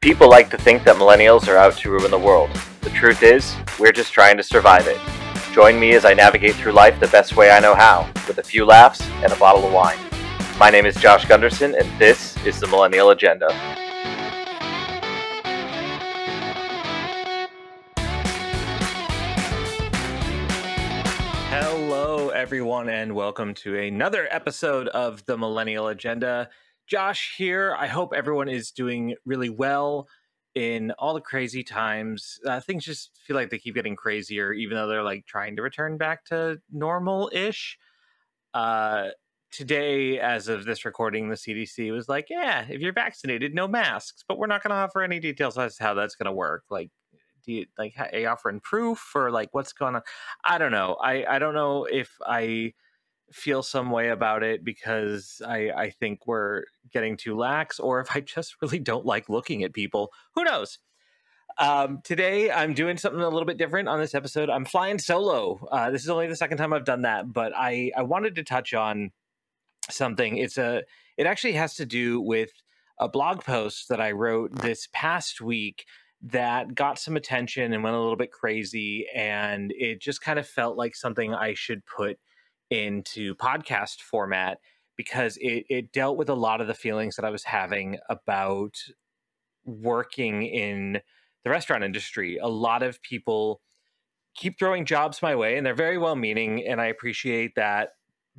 People like to think that millennials are out to ruin the world. The truth is, we're just trying to survive it. Join me as I navigate through life the best way I know how, with a few laughs and a bottle of wine. My name is Josh Gunderson, and this is the Millennial Agenda. Hello, everyone, and welcome to another episode of the Millennial Agenda. Josh here. I hope everyone is doing really well in all the crazy times. Uh, things just feel like they keep getting crazier, even though they're like trying to return back to normal ish. Uh, today, as of this recording, the CDC was like, yeah, if you're vaccinated, no masks, but we're not going to offer any details as to how that's going to work. Like, do you like are you offering proof or like what's going on? I don't know. I I don't know if I feel some way about it because I, I think we're getting too lax, or if I just really don't like looking at people. Who knows? Um, today, I'm doing something a little bit different on this episode. I'm flying solo. Uh, this is only the second time I've done that, but I, I wanted to touch on something. It's a it actually has to do with a blog post that I wrote this past week that got some attention and went a little bit crazy, and it just kind of felt like something I should put into podcast format because it, it dealt with a lot of the feelings that I was having about working in the restaurant industry. A lot of people keep throwing jobs my way, and they're very well meaning, and I appreciate that.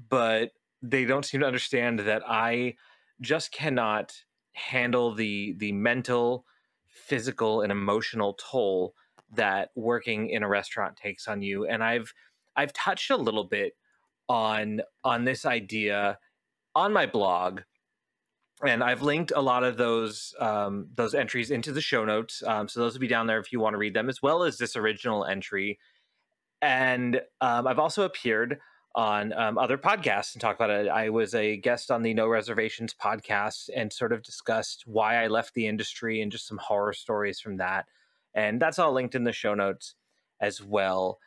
But they don't seem to understand that I just cannot handle the the mental, physical, and emotional toll that working in a restaurant takes on you. And I've I've touched a little bit on on this idea on my blog and I've linked a lot of those um, those entries into the show notes. Um, so those will be down there if you want to read them, as well as this original entry. And um, I've also appeared on um, other podcasts and talked about it. I was a guest on the No Reservations podcast and sort of discussed why I left the industry and just some horror stories from that. And that's all linked in the show notes as well.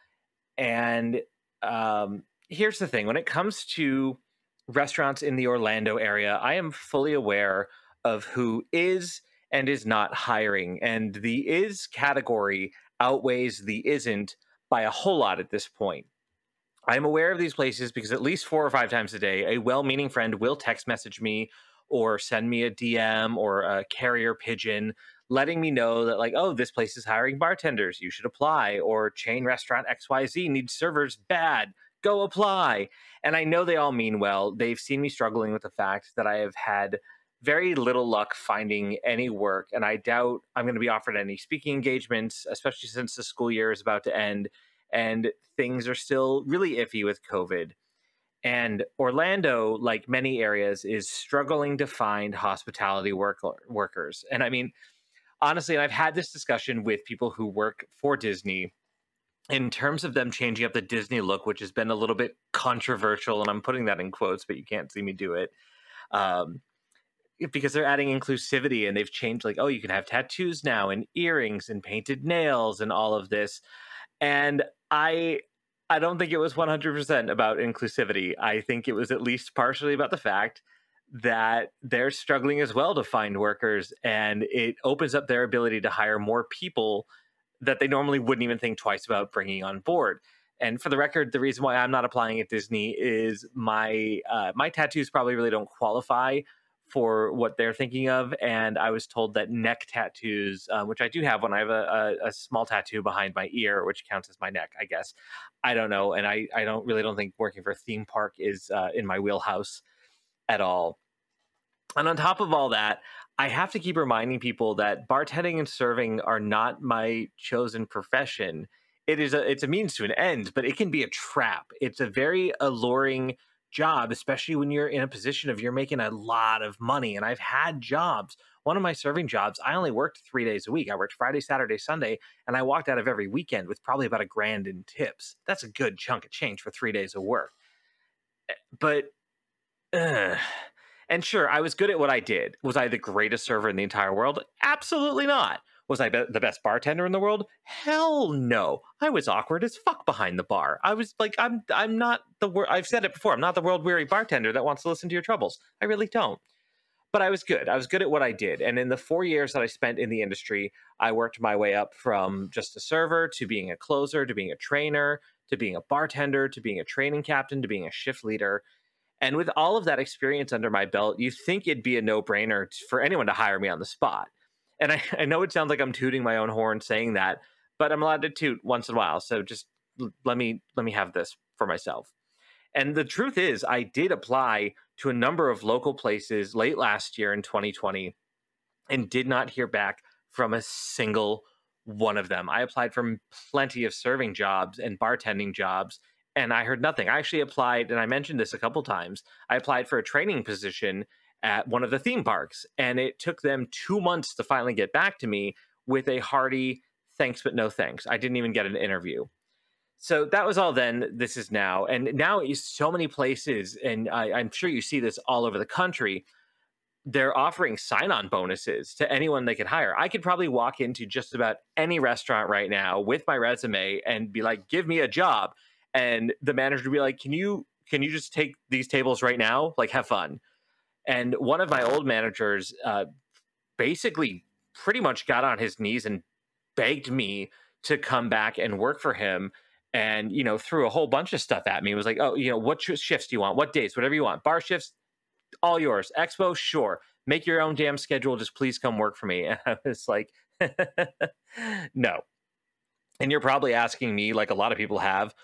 And um, here's the thing when it comes to restaurants in the Orlando area, I am fully aware of who is and is not hiring. And the is category outweighs the isn't by a whole lot at this point. I'm aware of these places because at least four or five times a day, a well meaning friend will text message me or send me a DM or a carrier pigeon letting me know that, like, oh, this place is hiring bartenders, you should apply, or chain restaurant XYZ needs servers bad, go apply. And I know they all mean well. They've seen me struggling with the fact that I have had very little luck finding any work. And I doubt I'm going to be offered any speaking engagements, especially since the school year is about to end and things are still really iffy with COVID. And Orlando, like many areas, is struggling to find hospitality work- workers. And I mean, honestly, I've had this discussion with people who work for Disney in terms of them changing up the Disney look, which has been a little bit controversial, and I'm putting that in quotes, but you can't see me do it. Um, because they're adding inclusivity and they've changed, like, oh, you can have tattoos now and earrings and painted nails and all of this. And I I don't think it was 100% about inclusivity. I think it was at least partially about the fact that they're struggling as well to find workers and it opens up their ability to hire more people that they normally wouldn't even think twice about bringing on board. And for the record, the reason why I'm not applying at Disney is my uh, my tattoos probably really don't qualify for what they're thinking of. And I was told that neck tattoos, uh, which I do have one, I have a, a, a, small tattoo behind my ear, which counts as my neck, I guess. I don't know, and I I don't really don't think working for a theme park is uh, in my wheelhouse at all. And on top of all that, I have to keep reminding people that bartending and serving are not my chosen profession. It is a it's a means to an end, but it can be a trap. It's a very alluring job, especially when you're in a position of you're making a lot of money. And I've had jobs. One of my serving jobs, I only worked three days a week. I worked Friday, Saturday, Sunday, and I walked out of every weekend with probably about a grand in tips. That's a good chunk of change for three days of work. Eh, but uh, and sure, I was good at what I did. Was I the greatest server in the entire world? Absolutely not. Was I be- the best bartender in the world? Hell no. I was awkward as fuck behind the bar. I was like, I'm, I'm not the. Wor- I've said it before. I'm not the world weary bartender that wants to listen to your troubles. I really don't. but I was good. I was good at what I did. And in the four years that I spent in the industry, I worked my way up from just a server to being a closer to being a trainer to being a bartender to being a training captain to being a shift leader. And with all of that experience under my belt, you think it'd be a no brainer for anyone to hire me on the spot. And I, I know it sounds like I'm tooting my own horn saying that, but I'm allowed to toot once in a while. So just let me let me have this for myself. And the truth is, I did apply to a number of local places late last year in 2020 and did not hear back from a single one of them. I applied for plenty of serving jobs and bartending jobs and I heard nothing. I actually applied and I mentioned this a couple times. I applied for a training position at one of the theme parks and it took them 2 months to finally get back to me with a hearty thanks but no thanks. I didn't even get an interview so that was all then this is now and now so many places and I, i'm sure you see this all over the country they're offering sign-on bonuses to anyone they can hire i could probably walk into just about any restaurant right now with my resume and be like give me a job and the manager would be like can you can you just take these tables right now like have fun and one of my old managers uh, basically pretty much got on his knees and begged me to come back and work for him and you know threw a whole bunch of stuff at me. It was like, oh, you know, what shifts do you want? What days? Whatever you want. Bar shifts, all yours. Expo, sure. Make your own damn schedule. Just please come work for me. And I was like, no. And you're probably asking me, like a lot of people have,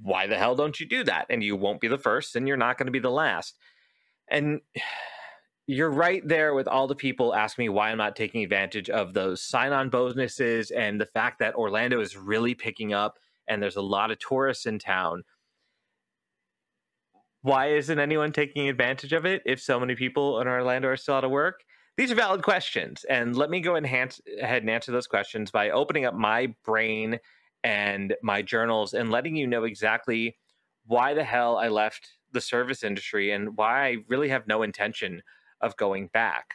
why the hell don't you do that? And you won't be the first, and you're not going to be the last. And you're right there with all the people asking me why I'm not taking advantage of those sign on bonuses and the fact that Orlando is really picking up and there's a lot of tourists in town why isn't anyone taking advantage of it if so many people in Orlando are still out of work? These are valid questions. And let me go ahead and answer those questions by opening up my brain and my journals and letting you know exactly why the hell I left the service industry and why I really have no intention of going back.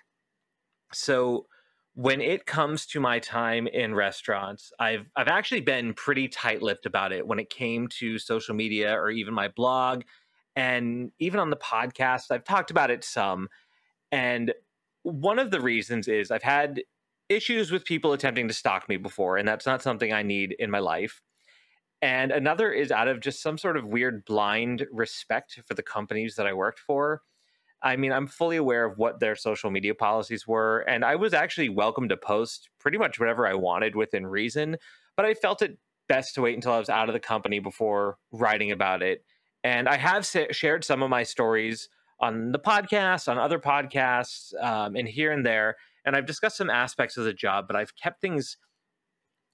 So, when it comes to my time in restaurants, I've I've actually been pretty tight-lipped about it when it came to social media or even my blog and even on the podcast I've talked about it some and one of the reasons is I've had issues with people attempting to stalk me before and that's not something I need in my life. And another is out of just some sort of weird blind respect for the companies that I worked for I mean, I'm fully aware of what their social media policies were, and I was actually welcome to post pretty much whatever I wanted within reason, but I felt it best to wait until I was out of the company before writing about it. And I have sa- shared some of my stories on the podcast, on other podcasts, um, and here and there. And I've discussed some aspects of the job, but I've kept things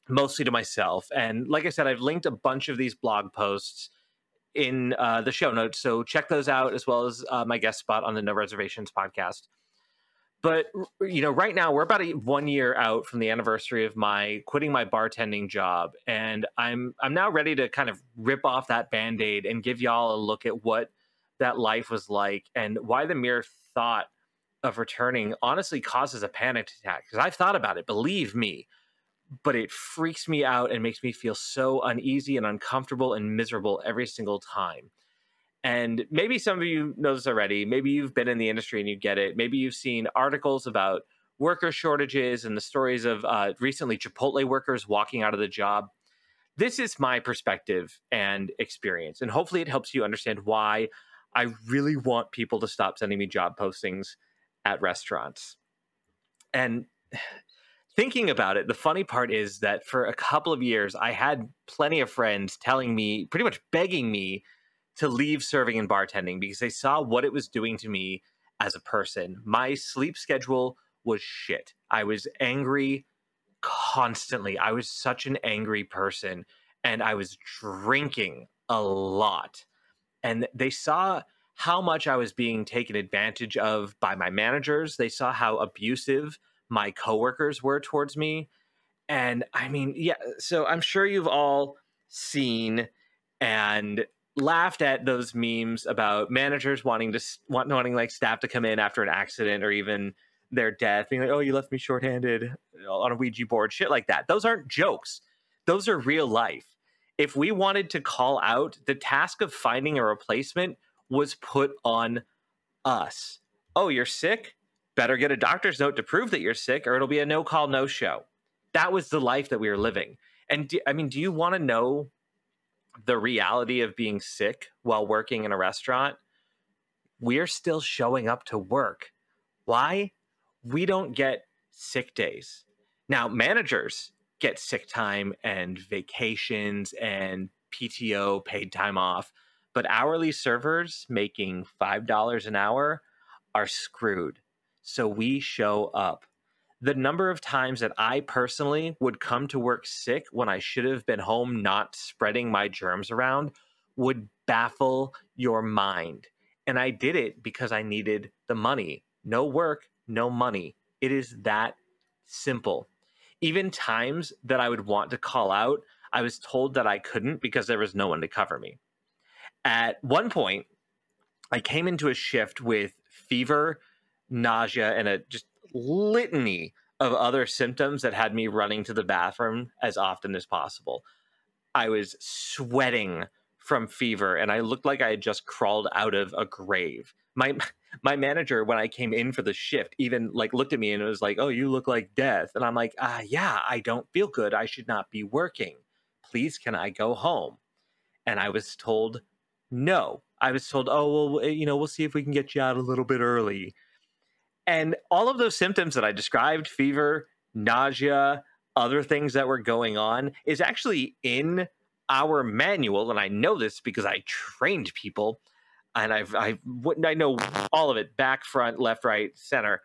mostly to myself. And like I said, I've linked a bunch of these blog posts in uh, the show notes. So check those out as well as uh, my guest spot on the No Reservations podcast. But you know, right now we're about a, one year out from the anniversary of my quitting my bartending job, and I'm I'm now ready to kind of rip off that band aid and give y'all a look at what that life was like and why the mere thought of returning honestly causes a panic attack. Because I've thought about it, believe me, but it freaks me out and makes me feel so uneasy and uncomfortable and miserable every single time. And maybe some of you know this already. Maybe you've been in the industry and you get it. Maybe you've seen articles about worker shortages and the stories of uh, recently Chipotle workers walking out of the job. This is my perspective and experience. And hopefully it helps you understand why I really want people to stop sending me job postings at restaurants. And thinking about it, the funny part is that for a couple of years, I had plenty of friends telling me, pretty much begging me to leave serving and bartending because they saw what it was doing to me as a person. My sleep schedule was shit. I was angry constantly. I was such an angry person and I was drinking a lot. And they saw how much I was being taken advantage of by my managers. They saw how abusive my coworkers were towards me. And I mean, yeah, so I'm sure you've all seen and laughed at those memes about managers wanting to want, wanting like staff to come in after an accident or even their death, being like, "Oh, you left me shorthanded on a Ouija board," shit like that. Those aren't jokes; those are real life. If we wanted to call out, the task of finding a replacement was put on us. Oh, you're sick? better get a doctor's note to prove that you're sick or it'll be a no call, no show. That was the life that we were living. And do, I mean, do you want to know the reality of being sick while working in a restaurant? We're still showing up to work. Why? We don't get sick days. Now, managers get sick time and vacations and PTO, paid time off, but hourly servers making $5 an hour are screwed. So we show up. The number of times that I personally would come to work sick when I should have been home not spreading my germs around would baffle your mind. And I did it because I needed the money. No work, no money. It is that simple. Even times that I would want to call out, I was told that I couldn't because there was no one to cover me. At one point, I came into a shift with fever, nausea, and a just litany of other symptoms that had me running to the bathroom as often as possible. I was sweating from fever and I looked like I had just crawled out of a grave. My my manager when I came in for the shift even like looked at me and was like, "Oh, you look like death." And I'm like, "Ah, yeah, I don't feel good. I should not be working. Please can I go home?" And I was told no. I was told, "Oh, well, eh, you know, we'll see if we can get you out a little bit early." And all of those symptoms that I described, fever, nausea, other things that were going on is actually in our manual and I know this because I trained people and I've I I know all of it back front left right center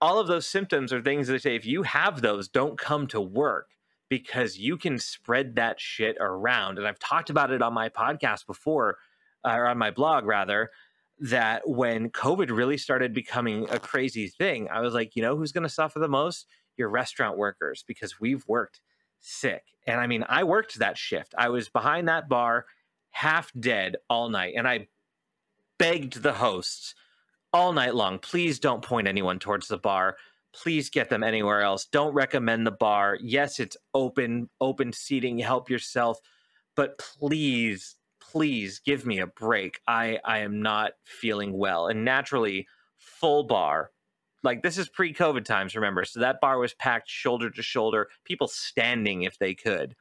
all of those symptoms are things that say if you have those don't come to work because you can spread that shit around and I've talked about it on my podcast before uh, or on my blog rather that when covid really started becoming a crazy thing I was like you know who's going to suffer the most? Your restaurant workers because we've worked sick. And I mean I worked that shift. I was behind that bar half dead all night and I begged the hosts all night long please don't point anyone towards the bar please get them anywhere else. Don't recommend the bar. Yes it's open open seating help yourself but please please give me a break. I i am not feeling well. And naturally full bar. Like this is pre-covid times remember? So that bar was packed shoulder to shoulder people standing if they could.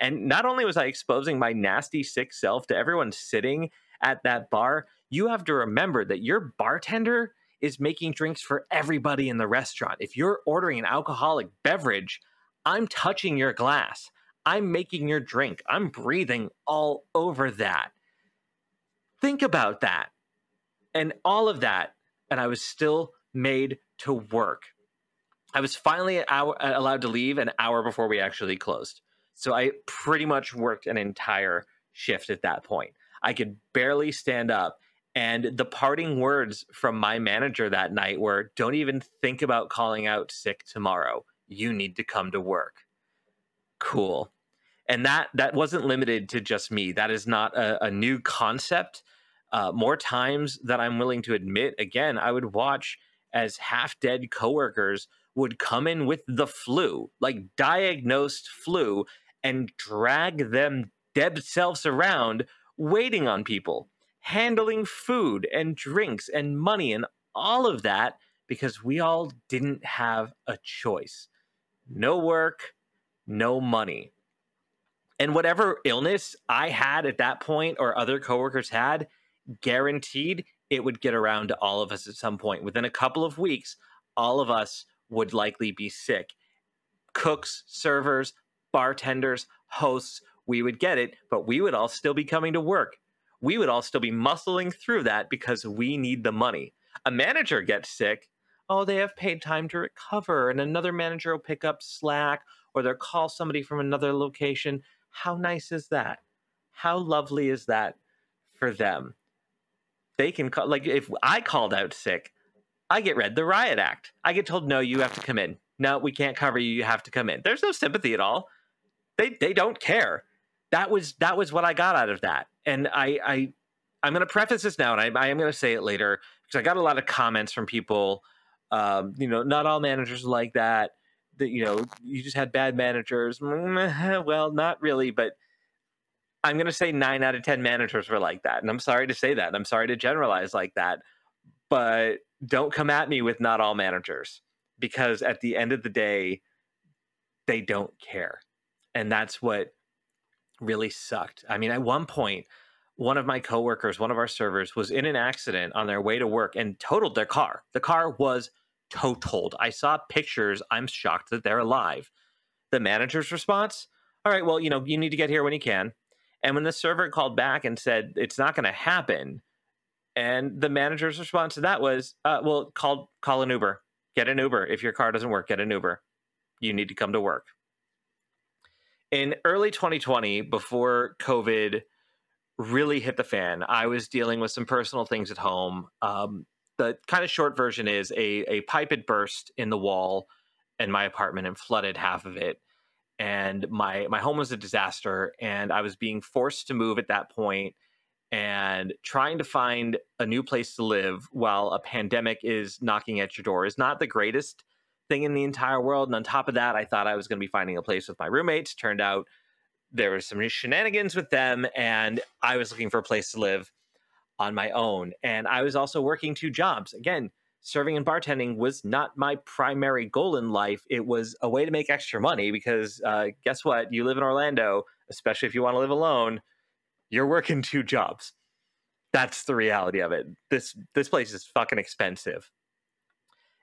And not only was i exposing my nasty sick self to everyone sitting at that bar you have to remember that your bartender is making drinks for everybody in the restaurant. If you're ordering an alcoholic beverage, I'm touching your glass. I'm making your drink. I'm breathing all over that. Think about that. And all of that. And I was still made to work. I was finally hour, allowed to leave an hour before we actually closed. So I pretty much worked an entire shift at that point. I could barely stand up. And the parting words from my manager that night were don't even think about calling out sick tomorrow. You need to come to work. Cool. And that that wasn't limited to just me. That is not a, a new concept. Uh, more times that I'm willing to admit, again, I would watch as half dead coworkers would come in with the flu, like diagnosed flu, and drag them dead selves around waiting on people handling food and drinks and money and all of that because we all didn't have a choice. No work, no money. And whatever illness I had at that point or other coworkers had, guaranteed it would get around to all of us at some point. Within a couple of weeks, all of us would likely be sick. Cooks, servers, bartenders, hosts, we would get it, but we would all still be coming to work we would all still be muscling through that because we need the money. A manager gets sick, oh, they have paid time to recover, and another manager will pick up slack or they'll call somebody from another location. How nice is that? How lovely is that for them? They can call, like, if I called out sick, I get read the riot act. I get told, no, you have to come in. No, we can't cover you. You have to come in. There's no sympathy at all. They, they don't care. That was, that was what I got out of that and I, I I'm going to preface this now, and I, I am going to say it later because I got a lot of comments from people. Um, you know, not all managers like that. That you know, you just had bad managers. Well, not really, but I'm going to say nine out of ten managers were like that, and I'm sorry to say that. and I'm sorry to generalize like that, but don't come at me with not all managers because at the end of the day, they don't care. And that's what really sucked. I mean, at one point, one of my coworkers, one of our servers, was in an accident on their way to work and totaled their car. The car was totaled. I saw pictures. I'm shocked that they're alive. The manager's response all right, well, you know, you need to get here when you can. And when the server called back and said it's not going to happen, and the manager's response to that was, uh, well, call call an Uber, get an Uber. If your car doesn't work, get an Uber. You need to come to work. In early 2020, before COVID really hit the fan, I was dealing with some personal things at home. Um, the kind of short version is a a pipe had burst in the wall in my apartment and flooded half of it and my my home was a disaster and i was being forced to move at that point and trying to find a new place to live while a pandemic is knocking at your door is not the greatest thing in the entire world and on top of that i thought i was going to be finding a place with my roommates turned out there was some shenanigans with them and i was looking for a place to live on my own and i was also working two jobs again serving and bartending was not my primary goal in life. It was a way to make extra money because uh, guess what? You live in Orlando, especially if you want to live alone, you're working two jobs. That's the reality of it. This this place is fucking expensive.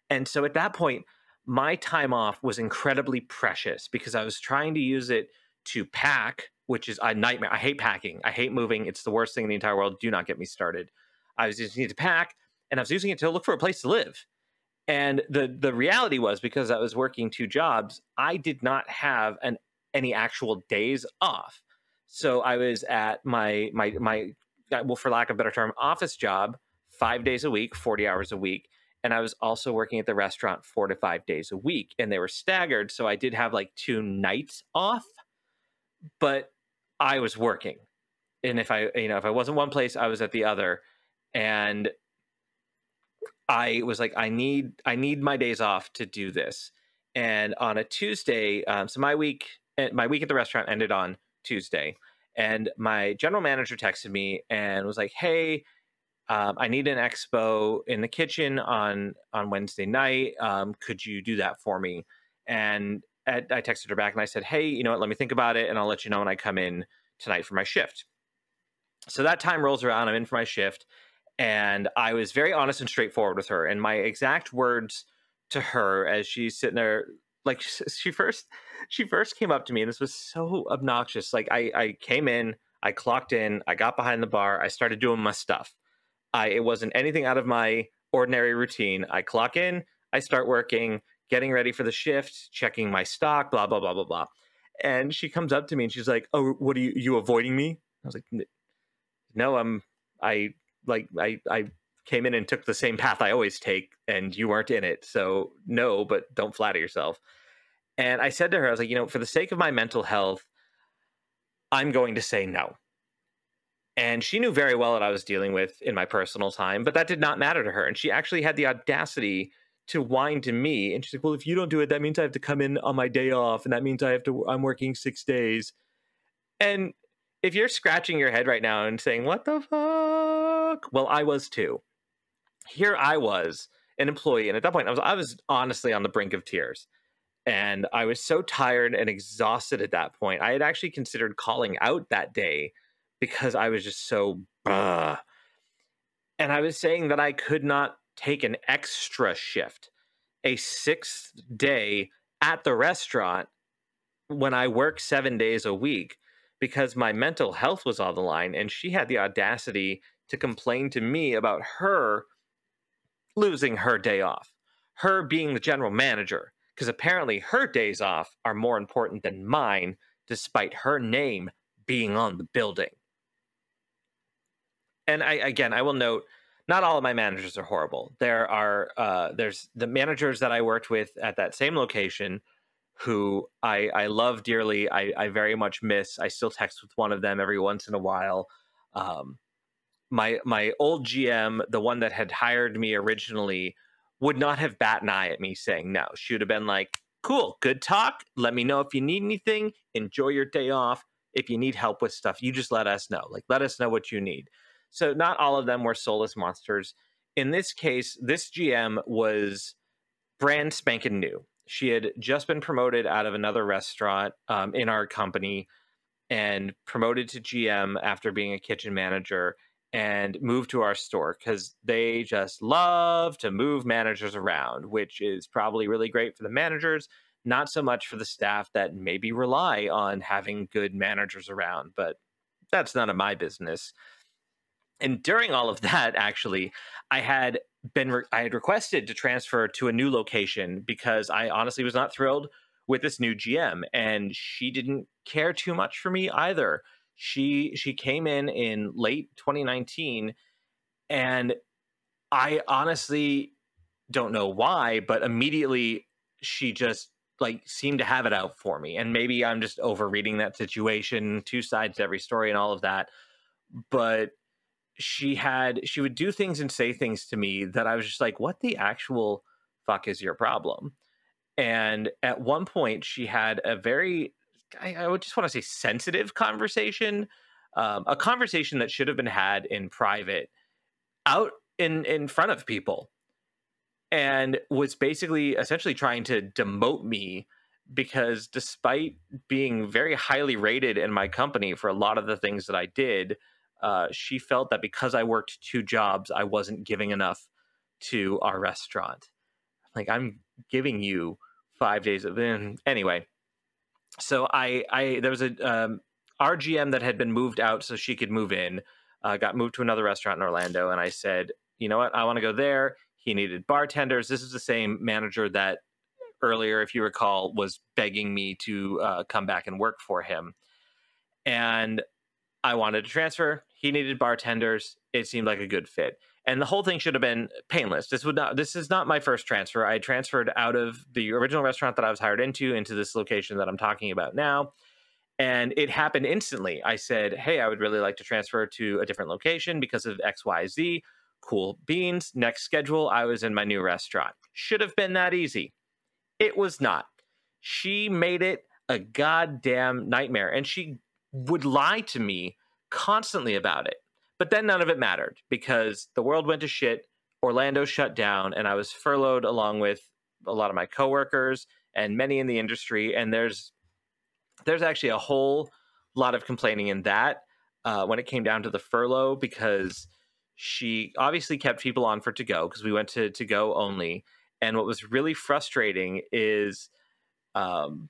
And so at that point, my time off was incredibly precious because I was trying to use it to pack, which is a nightmare. I hate packing. I hate moving. It's the worst thing in the entire world. Do not get me started. I was just need to pack and I was using it to look for a place to live. And the the reality was because I was working two jobs, I did not have an any actual days off. So I was at my my my uh, well, for lack of a better term, office job five days a week, forty hours a week, and I was also working at the restaurant four to five days a week, and they were staggered. So I did have like two nights off, but I was working, and if I you know if I wasn't one place, I was at the other, and I was like, I need I need my days off to do this. And on a Tuesday, um, so my week eh, my week at the restaurant ended on Tuesday, and my general manager texted me and was like, "Hey, um, I need an expo in the kitchen on on Wednesday night. Um, could you do that for me?" And I texted her back and I said, "Hey, you know what? Let me think about it, and I'll let you know when I come in tonight for my shift." So that time rolls around. I'm in for my shift, and I was very honest and straightforward with her. And my exact words to her as she's sitting there, like she first, she first came up to me, and this was so obnoxious. Like I, I came in, I clocked in, I got behind the bar, I started doing my stuff. I, it wasn't anything out of my ordinary routine. I clock in, I start working, getting ready for the shift, checking my stock, blah blah blah blah blah. And she comes up to me and she's like, "Oh, what are you? You avoiding me?" I was like, "No, I'm. I like I I came in and took the same path I always take, and you weren't in it. So no, but don't flatter yourself. And I said to her, I was like, you know, for the sake of my mental health, I'm going to say no. And she knew very well what I was dealing with in my personal time, but that did not matter to her. And she actually had the audacity to whine to me. And she's like, well, if you don't do it, that means I have to come in on my day off. And that means I have to, I'm working six days. And if you're scratching your head right now and saying, what the fuck? Well, I was too. Here I was, an employee, and at that point, I was I was honestly on the brink of tears. And I was so tired and exhausted at that point. I had actually considered calling out that day because I was just so bah. And I was saying that I could not take an extra shift, a sixth day at the restaurant when I work seven days a week because my mental health was on the line and she had the audacity to complain to me about her losing her day off, her being the general manager, because apparently her days off are more important than mine, despite her name being on the building. And I again, I will note, not all of my managers are horrible. There are uh, there's the managers that I worked with at that same location who I, I love dearly. I, I very much miss. I still text with one of them every once in a while. Um, my my old GM, the one that had hired me originally, would not have bat an eye at me saying no. She would have been like, "Cool, good talk. Let me know if you need anything. Enjoy your day off. If you need help with stuff, you just let us know. Like, let us know what you need." So not all of them were soulless monsters. in this case, this GM was brand spanking new. She had just been promoted out of another restaurant um, in our company and promoted to GM after being a kitchen manager and moved to our store because they just love to move managers around, which is probably really great for the managers, not so much for the staff that maybe rely on having good managers around. But that's none of my business. And during all of that, actually, I had been re- I had requested to transfer to a new location because I honestly was not thrilled with this new GM, and she didn't care too much for me either. She she came in in late 2019, and I honestly don't know why, but immediately she just like seemed to have it out for me. And maybe I'm just overreading that situation, two sides to every story and all of that. But she had she would do things and say things to me that I was just like, what the actual fuck is your problem? And at one point, she had a very, I, I would just want to say, sensitive conversation, um, a conversation that should have been had in private, out in in front of people, and was basically essentially trying to demote me because despite being very highly rated in my company for a lot of the things that I did, uh, she felt that because I worked two jobs, I wasn't giving enough to our restaurant. Like I'm giving you five days of in anyway. So I I there was a um, RGM that had been moved out so she could move in. Uh, got moved to another restaurant in Orlando, and I said, you know what, I want to go there. He needed bartenders. This is the same manager that earlier, if you recall, was begging me to uh, come back and work for him. And I wanted to transfer. He needed bartenders. It seemed like a good fit. And the whole thing should have been painless. This would not this is not my first transfer. I transferred out of the original restaurant that I was hired into into this location that I'm talking about now. And it happened instantly. I said, Hey, I would really like to transfer to a different location because of XYZ. Cool beans. Next schedule, I was in my new restaurant. Should have been that easy. It was not. She made it a goddamn nightmare. And she would lie to me constantly about it. But then none of it mattered because the world went to shit. Orlando shut down, and I was furloughed along with a lot of my coworkers and many in the industry. And there's there's actually a whole lot of complaining in that uh, when it came down to the furlough because she obviously kept people on for to go because we went to to go only. And what was really frustrating is um,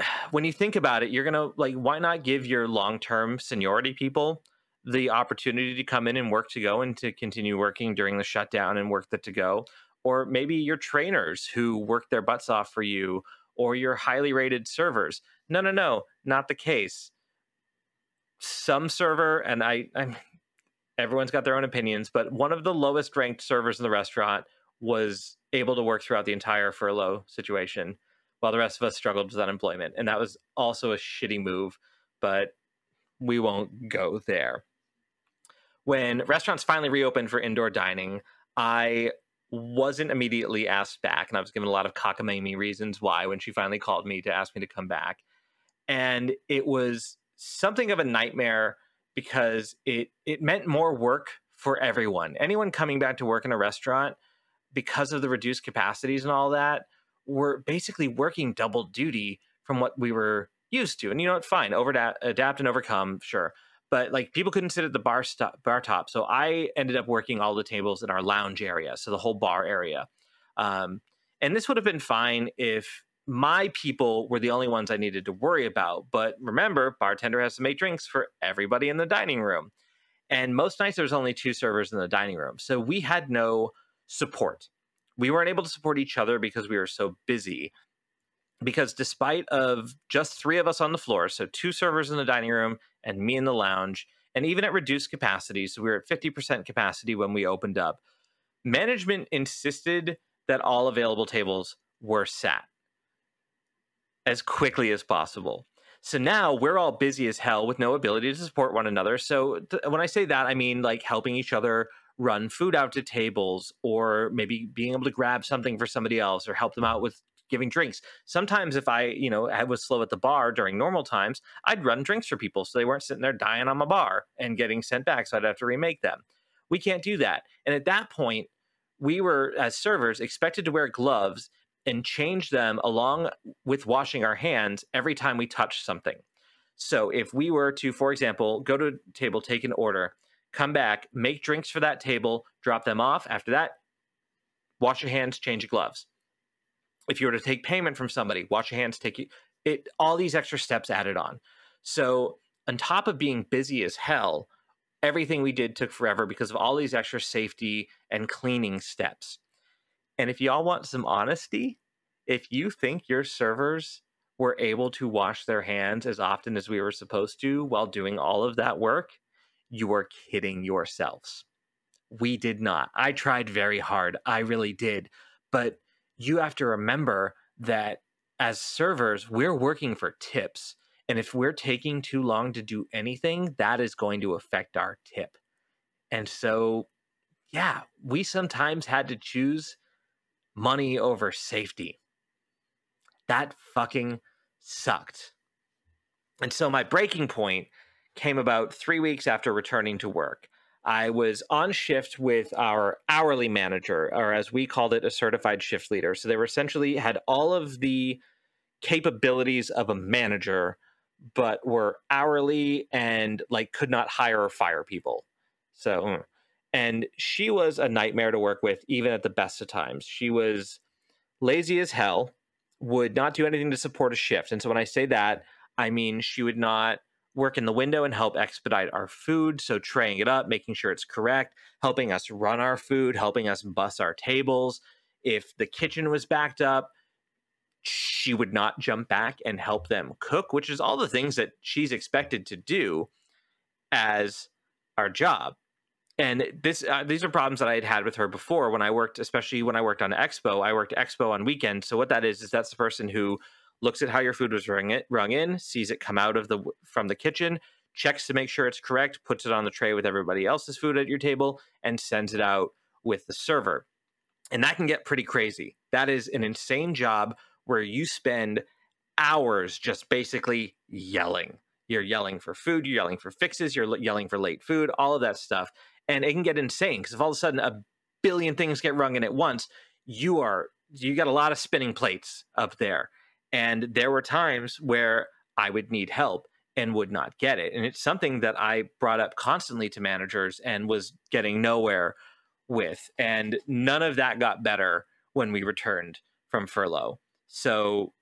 when you think about it, you're gonna like, why not give your long term seniority people the opportunity to come in and work to go and to continue working during the shutdown and work the to go? Or maybe your trainers who work their butts off for you, or your highly rated servers. No, no, no, not the case. Some server, and I, I'm, everyone's got their own opinions, but one of the lowest ranked servers in the restaurant was able to work throughout the entire furlough situation while the rest of us struggled with unemployment. And that was also a shitty move, but we won't go there. When restaurants finally reopened for indoor dining, I wasn't immediately asked back, and I was given a lot of cockamamie reasons why when she finally called me to ask me to come back. And it was something of a nightmare because it it meant more work for everyone. Anyone coming back to work in a restaurant because of the reduced capacities and all that were basically working double duty from what we were used to. And you know what? Fine, over adapt and overcome, sure. But like people couldn't sit at the bar stop, bar top, so I ended up working all the tables in our lounge area, so the whole bar area. Um, and this would have been fine if my people were the only ones I needed to worry about. But remember, bartender has to make drinks for everybody in the dining room. And most nights there's only two servers in the dining room. So we had no support we weren't able to support each other because we were so busy. Because despite of just three of us on the floor so two servers in the dining room and me in the lounge and even at reduced capacity so we were at 50% capacity when we opened up management insisted that all available tables were sat as quickly as possible. So now we're all busy as hell with no ability to support one another. So th- when i say that i mean like helping each other run food out to tables or maybe being able to grab something for somebody else or help them out with giving drinks. Sometimes if I, you know, I was slow at the bar during normal times, I'd run drinks for people so they weren't sitting there dying on my bar and getting sent back so I'd have to remake them. We can't do that. And at that point, we were, as servers, expected to wear gloves and change them along with washing our hands every time we touch something. So if we were to, for example, go to a table, take an order, come back, make drinks for that table, drop them off. After that, wash your hands, change your gloves. If you were to take payment from somebody, wash your hands, take it. All these extra steps added on. So on top of being busy as hell, everything we did took forever because of all these extra safety and cleaning steps. And if y'all want some honesty, if you think your servers were able to wash their hands as often as we were supposed to while doing all of that work, you are kidding yourselves. We did not. I tried very hard. I really did. But you have to remember that as servers, we're working for tips. And if we're taking too long to do anything, that is going to affect our tip. And so, yeah, we sometimes had to choose money over safety. That fucking sucked. And so my breaking point came about three weeks after returning to work. I was on shift with our hourly manager, or as we called it, a certified shift leader. So they were essentially had all of the capabilities of a manager, but were hourly and like could not hire or fire people. So, and she was a nightmare to work with, even at the best of times. She was lazy as hell, would not do anything to support a shift. And so when I say that, I mean she would not work in the window and help expedite our food. So, traying it up, making sure it's correct, helping us run our food, helping us bus our tables. If the kitchen was backed up, she would not jump back and help them cook, which is all the things that she's expected to do as our job. And this, uh, these are problems that I had had with her before when I worked, especially when I worked on Expo. I worked Expo on weekends. So what that is is that's the person who looks at how your food was rung, it, rung in, sees it come out of the from the kitchen, checks to make sure it's correct, puts it on the tray with everybody else's food at your table, and sends it out with the server. And that can get pretty crazy. That is an insane job where you spend hours just basically yelling. You're yelling for food, you're yelling for fixes, you're yelling for late food, all of that stuff. And it can get insane because if all of a sudden a billion things get rung in at once, you are you got a lot of spinning plates up there and there were times where I would need help and would not get it. And it's something that I brought up constantly to managers and was getting nowhere with. And none of that got better when we returned from furlough. So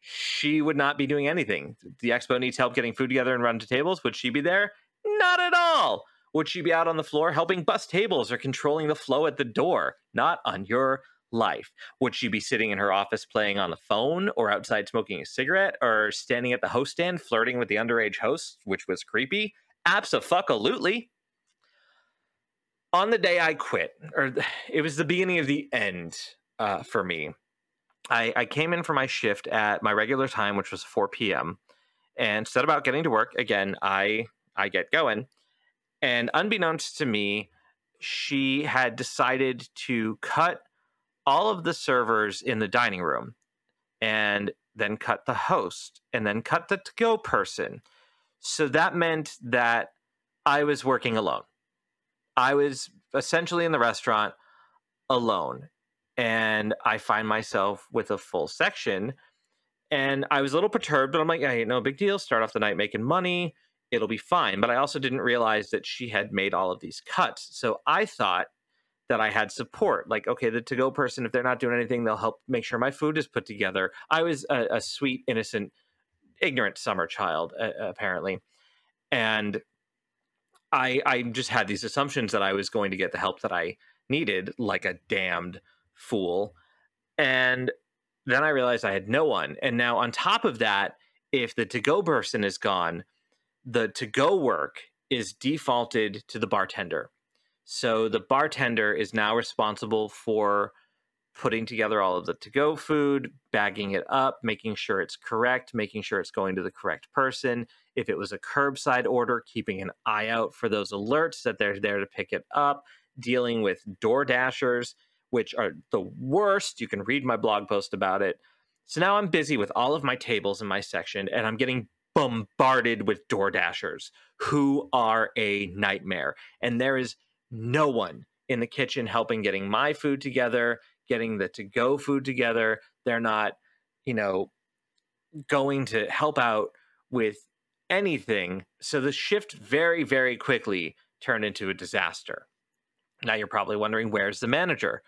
she would not be doing anything. The expo needs help getting food together and run to tables. Would she be there? Not at all. Would she be out on the floor helping bus tables or controlling the flow at the door? Not on your life. Would she be sitting in her office playing on the phone or outside smoking a cigarette or standing at the host stand flirting with the underage host, which was creepy? Absolutely. On the day I quit, or it was the beginning of the end uh, for me, I, I came in for my shift at my regular time, which was 4 p.m. And set about getting to work. Again, I I get going. And unbeknownst to me, she had decided to cut all of the servers in the dining room and then cut the host and then cut the to go person. So that meant that I was working alone. I was essentially in the restaurant alone. And I find myself with a full section. And I was a little perturbed, but I'm like, hey, no big deal. Start off the night making money. It'll be fine. But I also didn't realize that she had made all of these cuts. So I thought that I had support. Like, okay, the to go person, if they're not doing anything, they'll help make sure my food is put together. I was a, a sweet, innocent, ignorant summer child, uh, apparently. And I, I just had these assumptions that I was going to get the help that I needed, like a damned fool. And then I realized I had no one. And now, on top of that, if the to go person is gone, the to go work is defaulted to the bartender. So the bartender is now responsible for putting together all of the to go food, bagging it up, making sure it's correct, making sure it's going to the correct person. If it was a curbside order, keeping an eye out for those alerts that they're there to pick it up, dealing with door dashers, which are the worst. You can read my blog post about it. So now I'm busy with all of my tables in my section and I'm getting bombarded with door dashers who are a nightmare. And there is no one in the kitchen helping getting my food together, getting the to go food together. They're not, you know, going to help out with anything. So the shift very, very quickly turned into a disaster. Now you're probably wondering where's the manager?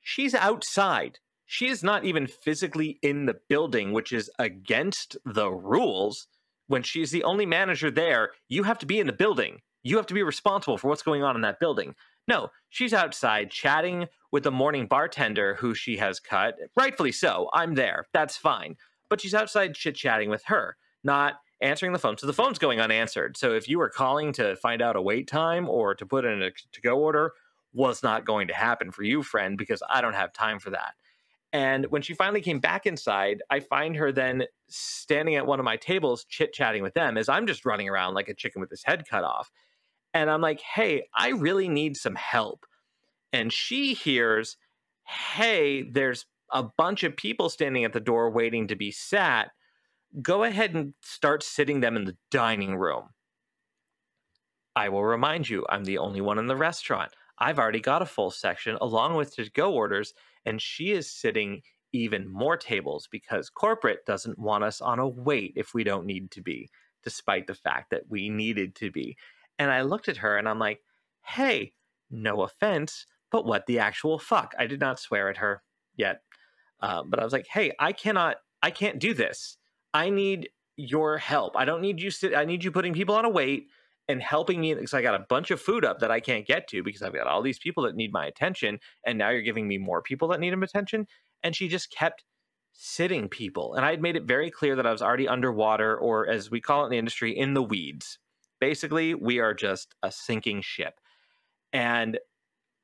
She's outside. She is not even physically in the building, which is against the rules. When she's the only manager there, you have to be in the building. You have to be responsible for what's going on in that building. No, she's outside chatting with the morning bartender who she has cut. Rightfully so. I'm there. That's fine. But she's outside chit chatting with her, not answering the phone. So the phone's going unanswered. So if you were calling to find out a wait time or to put in a to go order, was not going to happen for you, friend, because I don't have time for that. And when she finally came back inside, I find her then standing at one of my tables chit chatting with them as I'm just running around like a chicken with his head cut off. And I'm like, hey, I really need some help. And she hears, hey, there's a bunch of people standing at the door waiting to be sat. Go ahead and start sitting them in the dining room. I will remind you, I'm the only one in the restaurant. I've already got a full section along with to go orders, and she is sitting even more tables because corporate doesn't want us on a wait if we don't need to be, despite the fact that we needed to be. And I looked at her and I'm like, hey, no offense, but what the actual fuck? I did not swear at her yet. Uh, but I was like, hey, I cannot, I can't do this. I need your help. I don't need you sit, I need you putting people on a wait and helping me because I got a bunch of food up that I can't get to because I've got all these people that need my attention. And now you're giving me more people that need him attention. And she just kept sitting people. And I had made it very clear that I was already underwater, or as we call it in the industry, in the weeds. Basically, we are just a sinking ship. And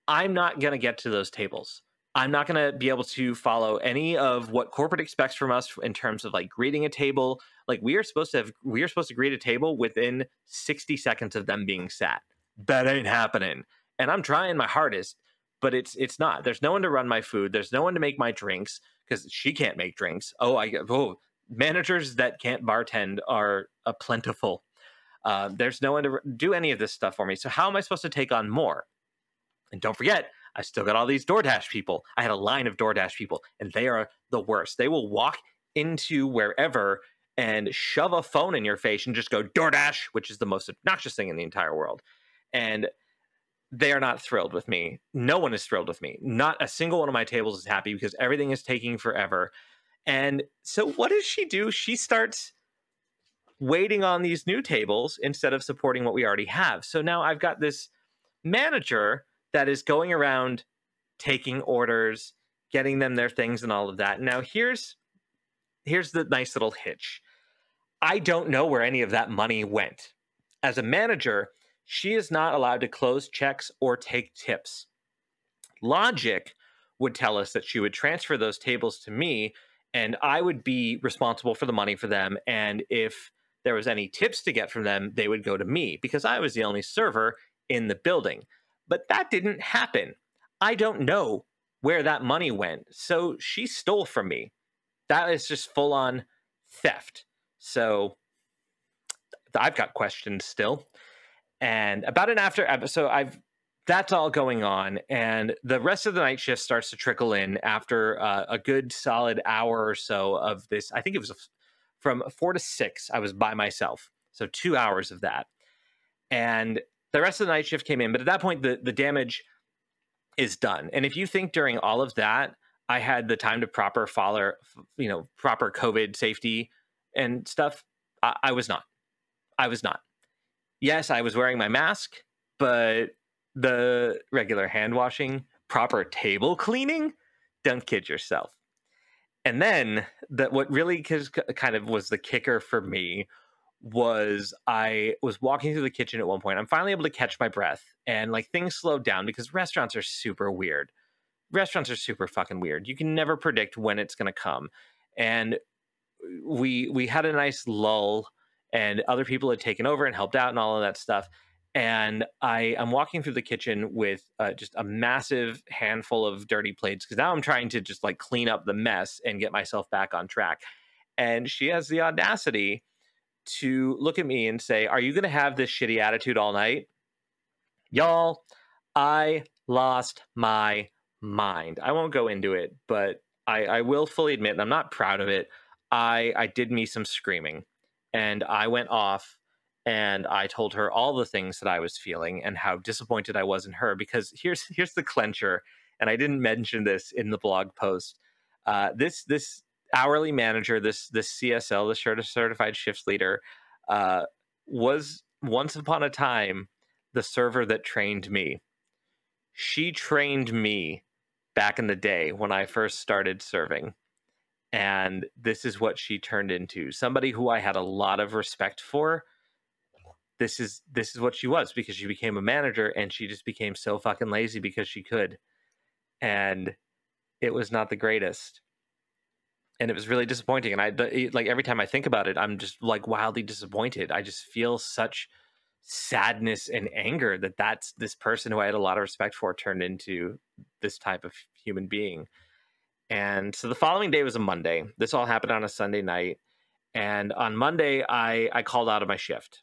I'm not going to get to those tables. I'm not going to be able to follow any of what corporate expects from us in terms of like greeting a table. Like we are supposed to have, we are supposed to greet a table within 60 seconds of them being sat. That ain't happening. And I'm trying my hardest, but it's it's not. There's no one to run my food. There's no one to make my drinks because she can't make drinks. Oh, I oh managers that can't bartend are a plentiful. Uh, there's no one to do any of this stuff for me. So how am I supposed to take on more? And don't forget, I still got all these DoorDash people. I had a line of DoorDash people, and they are the worst. They will walk into wherever and shove a phone in your face and just go DoorDash, which is the most obnoxious thing in the entire world. And they are not thrilled with me. No one is thrilled with me. Not a single one of my tables is happy because everything is taking forever. And so, what does she do? She starts waiting on these new tables instead of supporting what we already have. So now I've got this manager that is going around taking orders, getting them their things and all of that. Now here's here's the nice little hitch. I don't know where any of that money went. As a manager, she is not allowed to close checks or take tips. Logic would tell us that she would transfer those tables to me and I would be responsible for the money for them. And if there was any tips to get from them, they would go to me because I was the only server in the building. But that didn't happen. I don't know where that money went. So she stole from me. That is just full on theft. So I've got questions still. And about an after episode, I've that's all going on and the rest of the night shift starts to trickle in after uh, a good solid hour or so of this i think it was from four to six, I was by myself. So two hours of that. And the rest of the night shift came in. But at that point, the, the damage is done. And if you think during all of that, I had the time to proper follow, you know, proper COVID safety and stuff, I, I was not. I was not. Yes, I was wearing my mask, but the regular hand washing, proper table cleaning, don't kid yourself and then that what really kind of was the kicker for me was I was walking through the kitchen at one point. I'm finally able to catch my breath and like things slowed down because restaurants are super weird. Restaurants are super fucking weird. You can never predict when it's going to come. And we we had a nice lull and other people had taken over and helped out and all of that stuff and I am walking through the kitchen with uh, just a massive handful of dirty plates because now I'm trying to just like clean up the mess and get myself back on track. And she has the audacity to look at me and say, "Are you going to have this shitty attitude all night, y'all?" I lost my mind. I won't go into it, but I, I will fully admit, and I'm not proud of it. I I did me some screaming, and I went off and I told her all the things that I was feeling and how disappointed I was in her. Because here's here's the clencher, and I didn't mention this in the blog post. Uh, this this hourly manager, this this CSL, the certified shifts leader, uh, was once upon a time the server that trained me. She trained me back in the day when I first started serving. And this is what she turned into somebody who I had a lot of respect for. This is this is what she was because she became a manager and she just became so fucking lazy because she could. And it was not the greatest. And it was really disappointing. And I like every time I think about it, I'm just like wildly disappointed. I just feel such sadness and anger that that's this person who I had a lot of respect for turned into this type of human being. And so the following day was a Monday. This all happened on a Sunday night. And on Monday, I, I called out of my shift.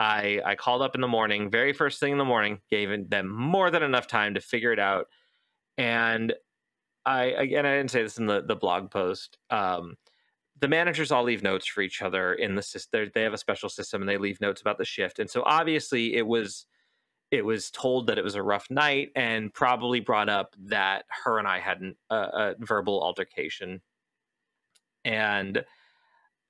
I, I called up in the morning, very first thing in the morning, gave them more than enough time to figure it out. And I, again, I didn't say this in the, the blog post. Um, the managers all leave notes for each other in the system. They have a special system and they leave notes about the shift. And so obviously it was it was told that it was a rough night and probably brought up that her and I had an, a verbal altercation. And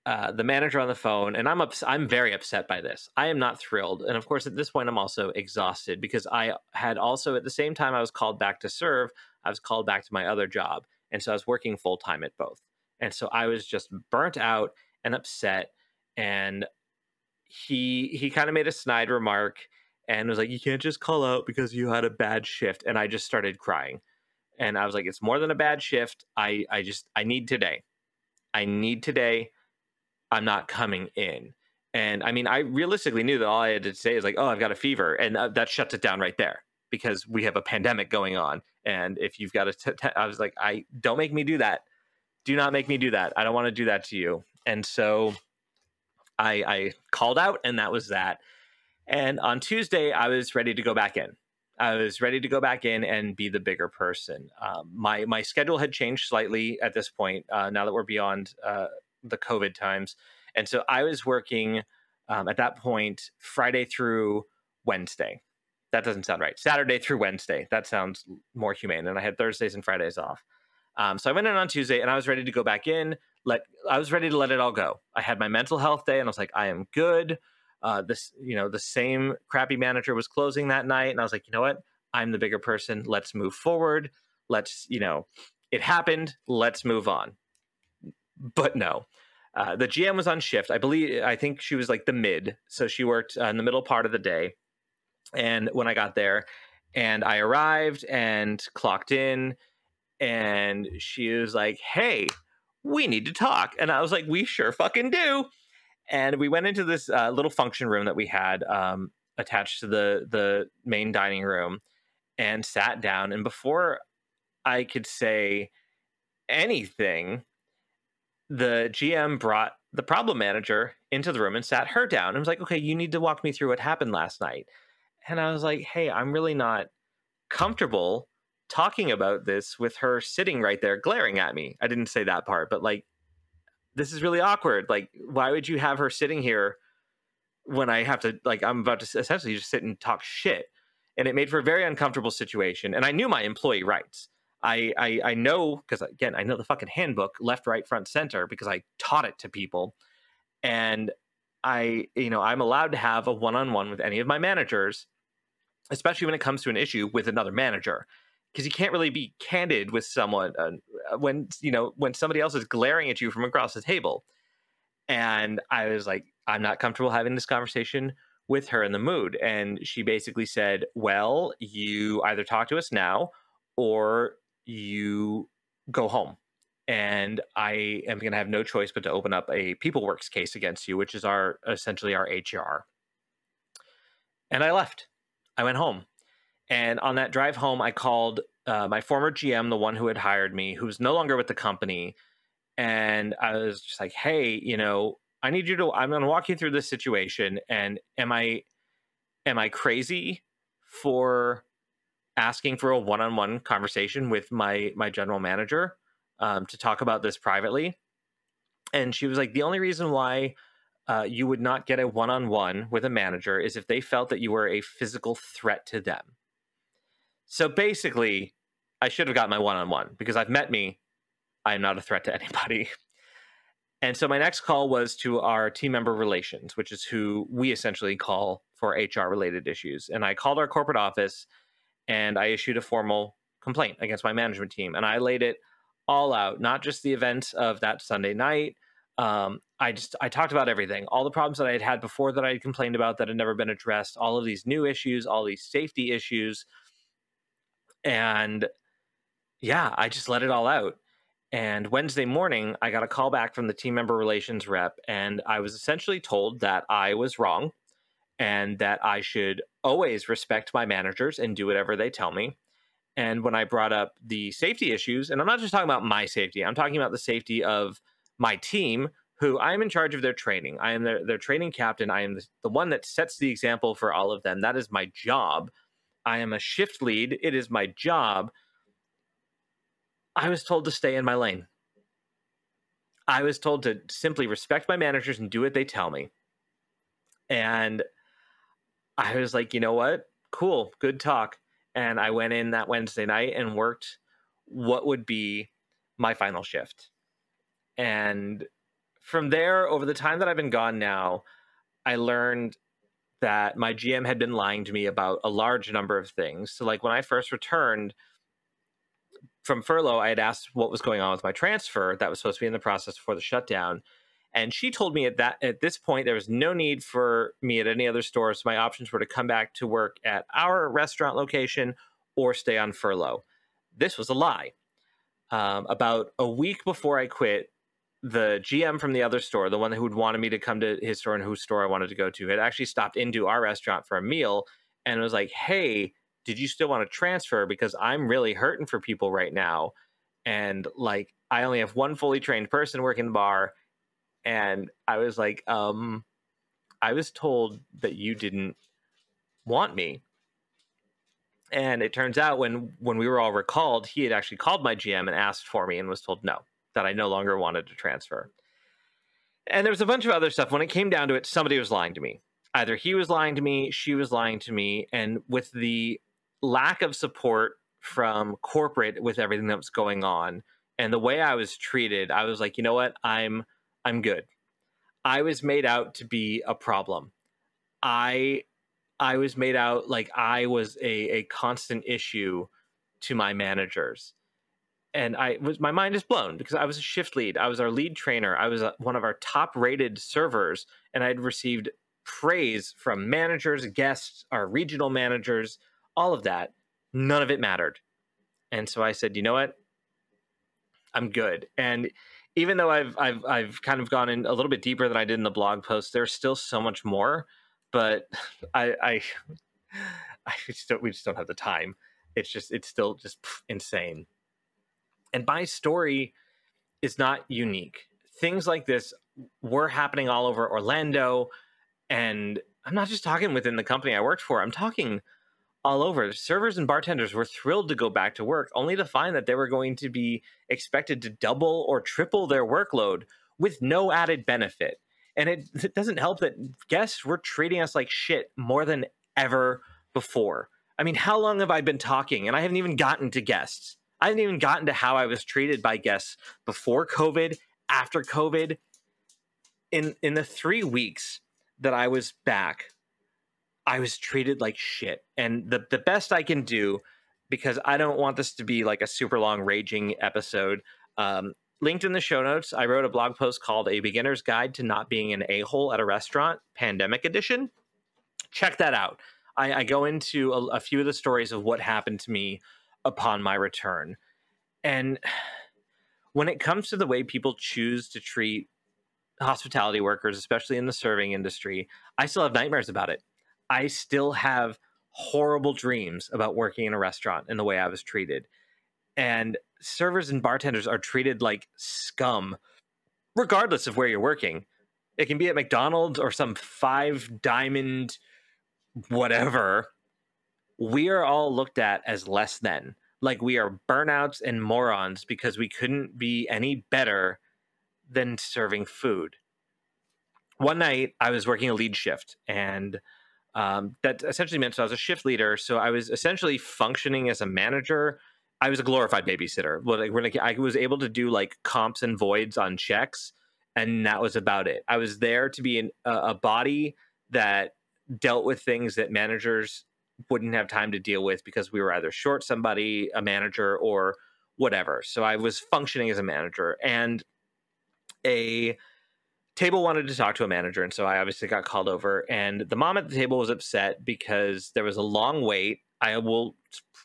uh, the manager on the phone, and I'm ups- I'm very upset by this. I am not thrilled, and of course, at this point, I'm also exhausted because I had also at the same time I was called back to serve. I was called back to my other job, and so I was working full time at both. And so I was just burnt out and upset. And he he kind of made a snide remark and was like, "You can't just call out because you had a bad shift." And I just started crying. And I was like, "It's more than a bad shift. I I just I need today. I need today. I'm not coming in." And I mean, I realistically knew that all I had to say is like, "Oh, I've got a fever," and uh, that shuts it down right there because we have a pandemic going on. And if you've got a, t- t- I was like, "I don't make me do that do not make me do that. I don't want to do that to you. And so I, I called out, and that was that. And on Tuesday, I was ready to go back in. I was ready to go back in and be the bigger person. Um, my my schedule had changed slightly at this point. Uh, now that we're beyond uh, the COVID times, and so I was working um, at that point Friday through Wednesday. That doesn't sound right. Saturday through Wednesday. That sounds more humane. And I had Thursdays and Fridays off. Um, so I went in on Tuesday and I was ready to go back in. Let I was ready to let it all go. I had my mental health day and I was like, I am good. Uh, this, you know, the same crappy manager was closing that night, and I was like, you know what? I'm the bigger person. Let's move forward. Let's, you know, it happened. Let's move on. But no, uh, the GM was on shift. I believe, I think she was like the mid, so she worked uh, in the middle part of the day. And when I got there, and I arrived and clocked in, and she was like, "Hey, we need to talk." And I was like, "We sure fucking do." And we went into this uh, little function room that we had um, attached to the the main dining room, and sat down. And before I could say anything, the GM brought the problem manager into the room and sat her down and was like, "Okay, you need to walk me through what happened last night." And I was like, "Hey, I'm really not comfortable talking about this with her sitting right there glaring at me. I didn't say that part, but like this is really awkward. Like why would you have her sitting here when I have to like I'm about to essentially just sit and talk shit. And it made for a very uncomfortable situation. And I knew my employee rights. I I, I know because again I know the fucking handbook left, right, front, center because I taught it to people. And I you know I'm allowed to have a one on one with any of my managers, especially when it comes to an issue with another manager. Because you can't really be candid with someone uh, when you know when somebody else is glaring at you from across the table. And i was like i'm not comfortable having this conversation with her in the mood. And she basically said well you either talk to us now or you go home and i am going to have no choice but to open up a peopleworks case against you which is our essentially our hr and i left i went home and on that drive home, I called uh, my former GM, the one who had hired me, who's no longer with the company. And I was just like, hey, you know, I need you to, I'm going to walk you through this situation. And am I, am I crazy for asking for a one-on-one conversation with my my general manager um, to talk about this privately. And she was like the only reason why uh, you would not get a one-on-one with a manager is if they felt that you were a physical threat to them. So basically i should have got my one-on-one because i've met me. I am not a threat to anybody. And so my next call was to our team member relations which is who we essentially call for hr related issues. And i called our corporate office and I issued a formal complaint against my management team. And I laid it all out, not just the events of that Sunday night. Um, I just I talked about everything, all the problems that I had had before that I had complained about that had never been addressed, all of these new issues, all these safety issues, and yeah, I just let it all out. And Wednesday morning, I got a call back from the team member relations rep, and I was essentially told that I was wrong and that I should always respect my managers and do whatever they tell me. And when I brought up the safety issues, and I'm not just talking about my safety, I'm talking about the safety of my team, who I am in charge of their training. I am their, their training captain. I am the, the one that sets the example for all of them. That is my job. I am a shift lead. It is my job. I was told to stay in my lane. I was told to simply respect my managers and do what they tell me. And I was like, you know what? Cool, good talk. And I went in that Wednesday night and worked what would be my final shift. And from there, over the time that I've been gone now, I learned that my GM had been lying to me about a large number of things. So, like when I first returned from furlough, I had asked what was going on with my transfer that was supposed to be in the process before the shutdown. And she told me at that at this point there was no need for me at any other store. So my options were to come back to work at our restaurant location or stay on furlough. This was a lie. Um, about a week before I quit, the GM from the other store, the one who had wanted me to come to his store and whose store I wanted to go to, had actually stopped into our restaurant for a meal and was like, "Hey, did you still want to transfer? Because I'm really hurting for people right now, and like I only have one fully trained person working the bar." And I was like, um, I was told that you didn't want me. And it turns out when when we were all recalled, he had actually called my GM and asked for me and was told no, that I no longer wanted to transfer. And there was a bunch of other stuff. When it came down to it, somebody was lying to me. Either he was lying to me, she was lying to me, and with the lack of support from corporate with everything that was going on and the way I was treated, I was like, you know what? I'm I'm good. I was made out to be a problem. I I was made out like I was a, a constant issue to my managers. And I was my mind is blown because I was a shift lead. I was our lead trainer. I was a, one of our top rated servers, and I'd received praise from managers, guests, our regional managers, all of that. None of it mattered. And so I said, you know what? I'm good. And even though I've I've I've kind of gone in a little bit deeper than I did in the blog post, there's still so much more. But I I, I just don't, we just don't have the time. It's just it's still just insane. And my story is not unique. Things like this were happening all over Orlando, and I'm not just talking within the company I worked for. I'm talking all over. Servers and bartenders were thrilled to go back to work, only to find that they were going to be expected to double or triple their workload with no added benefit. And it, it doesn't help that guests were treating us like shit more than ever before. I mean, how long have I been talking? And I haven't even gotten to guests. I haven't even gotten to how I was treated by guests before COVID, after COVID. In in the three weeks that I was back, I was treated like shit. And the the best I can do, because I don't want this to be like a super long raging episode. Um, linked in the show notes, I wrote a blog post called "A Beginner's Guide to Not Being an A Hole at a Restaurant," Pandemic Edition. Check that out. I, I go into a, a few of the stories of what happened to me upon my return, and when it comes to the way people choose to treat hospitality workers, especially in the serving industry, I still have nightmares about it. I still have horrible dreams about working in a restaurant and the way I was treated. And servers and bartenders are treated like scum, regardless of where you're working. It can be at McDonald's or some five diamond whatever we are all looked at as less than. Like we are burnouts and morons because we couldn't be any better than serving food. One night I was working a lead shift and um, that essentially meant so I was a shift leader. So I was essentially functioning as a manager. I was a glorified babysitter. Like, I was able to do like comps and voids on checks, and that was about it. I was there to be an, a body that dealt with things that managers wouldn't have time to deal with because we were either short somebody, a manager, or whatever. So I was functioning as a manager, and a table wanted to talk to a manager, and so I obviously got called over. And the mom at the table was upset because there was a long wait. I will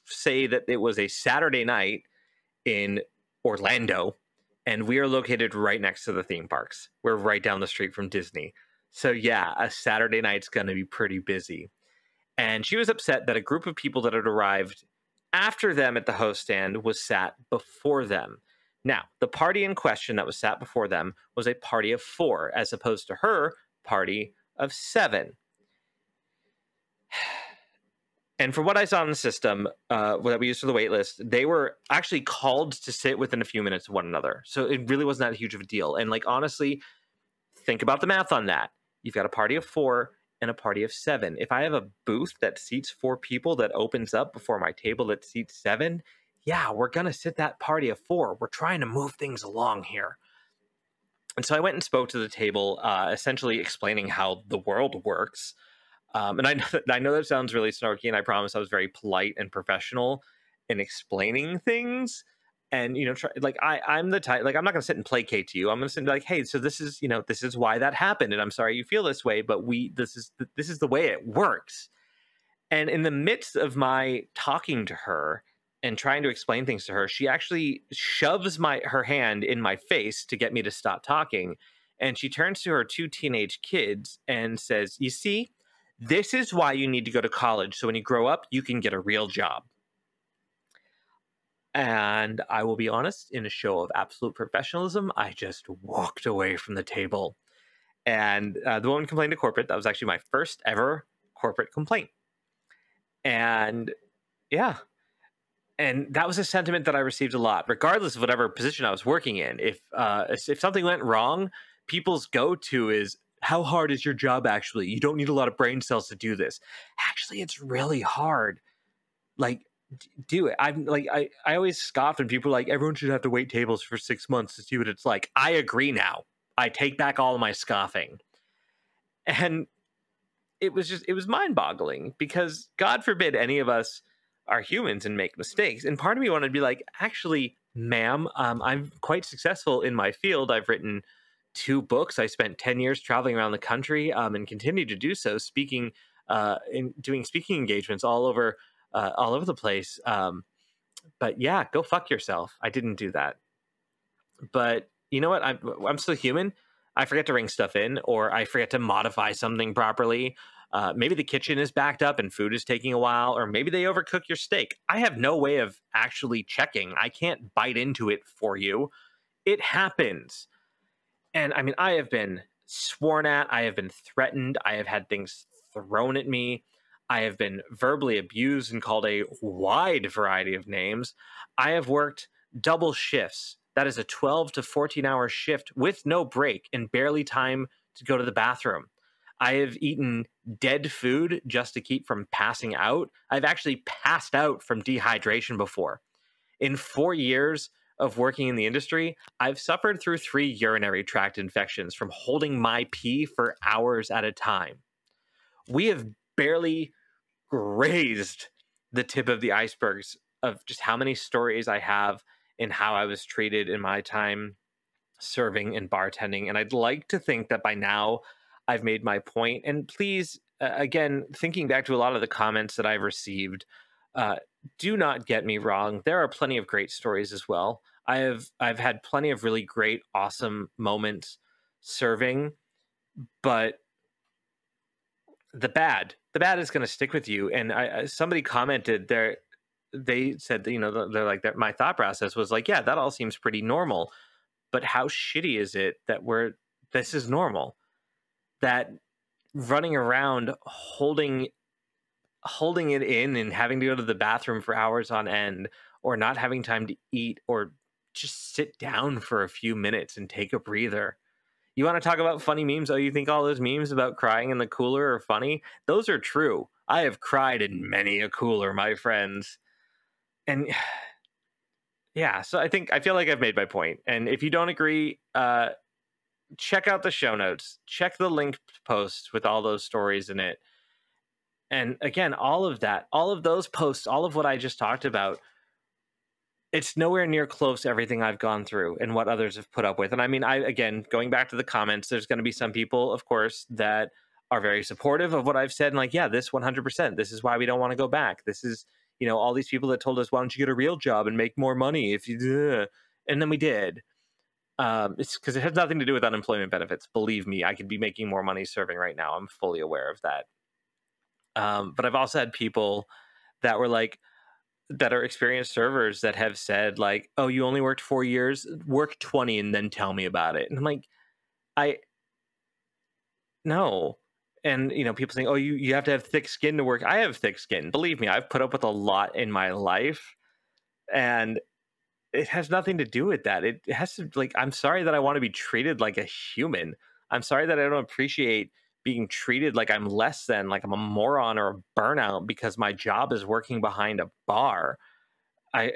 say that it was a Saturday night in Orlando, and we are located right next to the theme parks. We're right down the street from Disney. So yeah, a Saturday night's going to be pretty busy. And she was upset that a group of people that had arrived after them at the host stand was sat before them. Now, the party in question that was sat before them was a party of four, as opposed to her party of seven. And from what I saw in the system uh, that we used for the waitlist, they were actually called to sit within a few minutes of one another. So it really wasn't that huge of a deal. And like honestly, think about the math on that. You've got a party of four and a party of seven. If I have a booth that seats four people that opens up before my table that seats seven, yeah, we're going to sit that party of four. We're trying to move things along here. And so I went and spoke to the table, uh, essentially explaining how the world works. Um, and I know, that, I know that sounds really snarky, and I promise I was very polite and professional in explaining things. And you know, try, like I, I'm the type, like I'm not going to sit and placate to you. I'm going to sit and be like, hey, so this is, you know, this is why that happened, and I'm sorry you feel this way, but we, this is, this is the way it works. And in the midst of my talking to her, and trying to explain things to her, she actually shoves my her hand in my face to get me to stop talking. And she turns to her two teenage kids and says, "You see, this is why you need to go to college. So when you grow up, you can get a real job." And I will be honest, in a show of absolute professionalism, I just walked away from the table. And uh, the woman complained to corporate. That was actually my first ever corporate complaint. And yeah, and that was a sentiment that I received a lot, regardless of whatever position I was working in. If uh, if something went wrong, people's go to is how hard is your job actually? You don't need a lot of brain cells to do this. Actually, it's really hard. Like do it. I'm like I I always scoff when people like everyone should have to wait tables for 6 months to see what it's like. I agree now. I take back all of my scoffing. And it was just it was mind-boggling because god forbid any of us are humans and make mistakes. And part of me wanted to be like, actually, ma'am, um, I'm quite successful in my field. I've written two books. I spent 10 years traveling around the country um, and continue to do so, speaking uh, in doing speaking engagements all over uh, all over the place. Um, but yeah, go fuck yourself. I didn't do that. But you know what? I'm I'm still human. I forget to ring stuff in, or I forget to modify something properly, uh, maybe the kitchen is backed up and food is taking a while, or maybe they overcook your steak. I have no way of actually checking. I can't bite into it for you. It happens. And I mean, I have been sworn at, I have been threatened, I have had things thrown at me. I have been verbally abused and called a wide variety of names. I have worked double shifts. That is a 12 to 14 hour shift with no break and barely time to go to the bathroom. I have eaten dead food just to keep from passing out. I've actually passed out from dehydration before. In four years of working in the industry, I've suffered through three urinary tract infections from holding my pee for hours at a time. We have barely grazed the tip of the icebergs of just how many stories I have and how I was treated in my time serving and bartending. And I'd like to think that by now I've made my point. And please, uh, again, thinking back to a lot of the comments that I've received, uh, do not get me wrong. There are plenty of great stories as well. I have I've had plenty of really great, awesome moments serving, but the bad, the bad is going to stick with you. And I, somebody commented there, they said, you know, they're like that. My thought process was like, yeah, that all seems pretty normal, but how shitty is it that we're this is normal? That running around holding holding it in and having to go to the bathroom for hours on end or not having time to eat or just sit down for a few minutes and take a breather. You want to talk about funny memes? Oh, you think all those memes about crying in the cooler are funny? Those are true. I have cried in many a cooler, my friends. And yeah, so I think I feel like I've made my point. And if you don't agree, uh, check out the show notes. Check the linked post with all those stories in it. And again, all of that, all of those posts, all of what I just talked about it's nowhere near close everything I've gone through and what others have put up with. And I mean, I again going back to the comments, there's going to be some people, of course, that are very supportive of what I've said and like, yeah, this 100%. This is why we don't want to go back. This is, you know, all these people that told us, why don't you get a real job and make more money if you, and then we did. Um, it's because it has nothing to do with unemployment benefits. Believe me, I could be making more money serving right now. I'm fully aware of that. Um, but I've also had people that were like, that are experienced servers that have said like, "Oh, you only worked 4 years, work 20 and then tell me about it." And I'm like, I no. And you know, people saying, "Oh, you you have to have thick skin to work." I have thick skin. Believe me, I've put up with a lot in my life. And it has nothing to do with that. It has to like I'm sorry that I want to be treated like a human. I'm sorry that I don't appreciate being treated like I'm less than, like I'm a moron or a burnout because my job is working behind a bar. I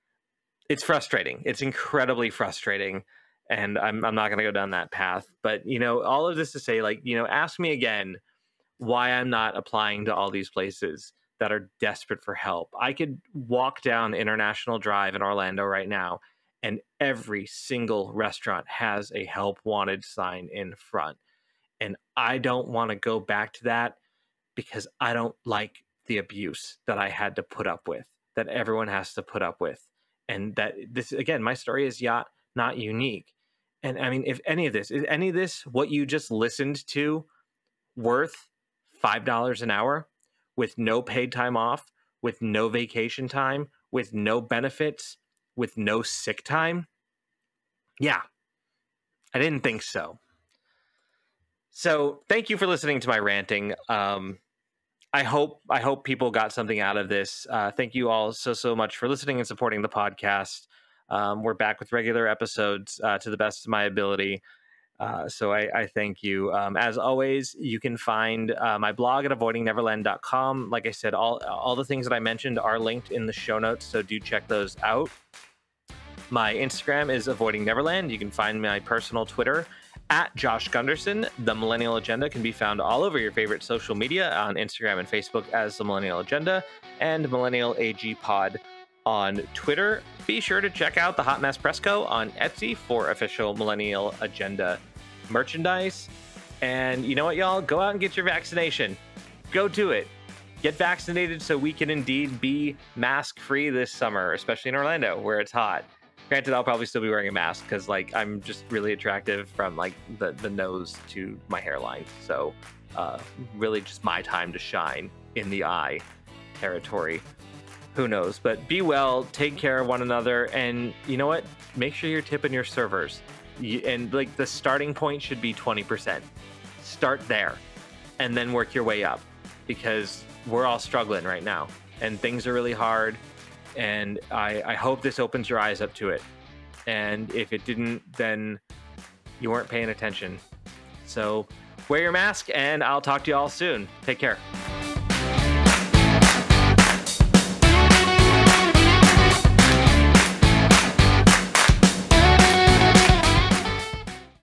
it's frustrating. It's incredibly frustrating. And I'm I'm not gonna go down that path. But you know, all of this to say, like, you know, ask me again why I'm not applying to all these places that are desperate for help. I could walk down International Drive in Orlando right now, and every single restaurant has a help wanted sign in front and I don't want to go back to that because I don't like the abuse that I had to put up with, that everyone has to put up with. And that this, again, my story is not, not unique. And I mean, if any of this, is any of this what you just listened to worth $5 an hour with no paid time off, with no vacation time, with no benefits, with no sick time? Yeah, I didn't think so. So thank you for listening to my ranting. Um, I hope I hope people got something out of this. Uh, thank you all so so much for listening and supporting the podcast. Um, we're back with regular episodes uh, to the best of my ability. Uh, so I, I, thank you. Um, as always, you can find uh, my blog at avoidingneverland.com. Like I said, all all the things that I mentioned are linked in the show notes, so do check those out. My Instagram is avoiding neverland. You can find my personal Twitter at Josh Gunderson. The Millennial Agenda can be found all over your favorite social media on Instagram and Facebook as The Millennial Agenda and Millennial AG Pod on Twitter. Be sure to check out the Hot Mess Presco on Etsy for official Millennial Agenda merchandise. And you know what, y'all? Go out and get your vaccination. Go do it. Get vaccinated so we can indeed be mask free this summer, especially in Orlando where it's hot. Granted, I'll probably still be wearing a mask because like I'm just really attractive from like the the nose to my hairline. So uh, really just my time to shine in the eye territory. Who knows? But be well, take care of one another, and you know what? Make sure you're tipping your servers. And like the starting point should be 20%. Start there, and then work your way up, because we're all struggling right now, and things are really hard and I, I hope this opens your eyes up to it. And if it didn't, then you weren't paying attention. So wear your mask, and I'll talk to you all soon. Take care.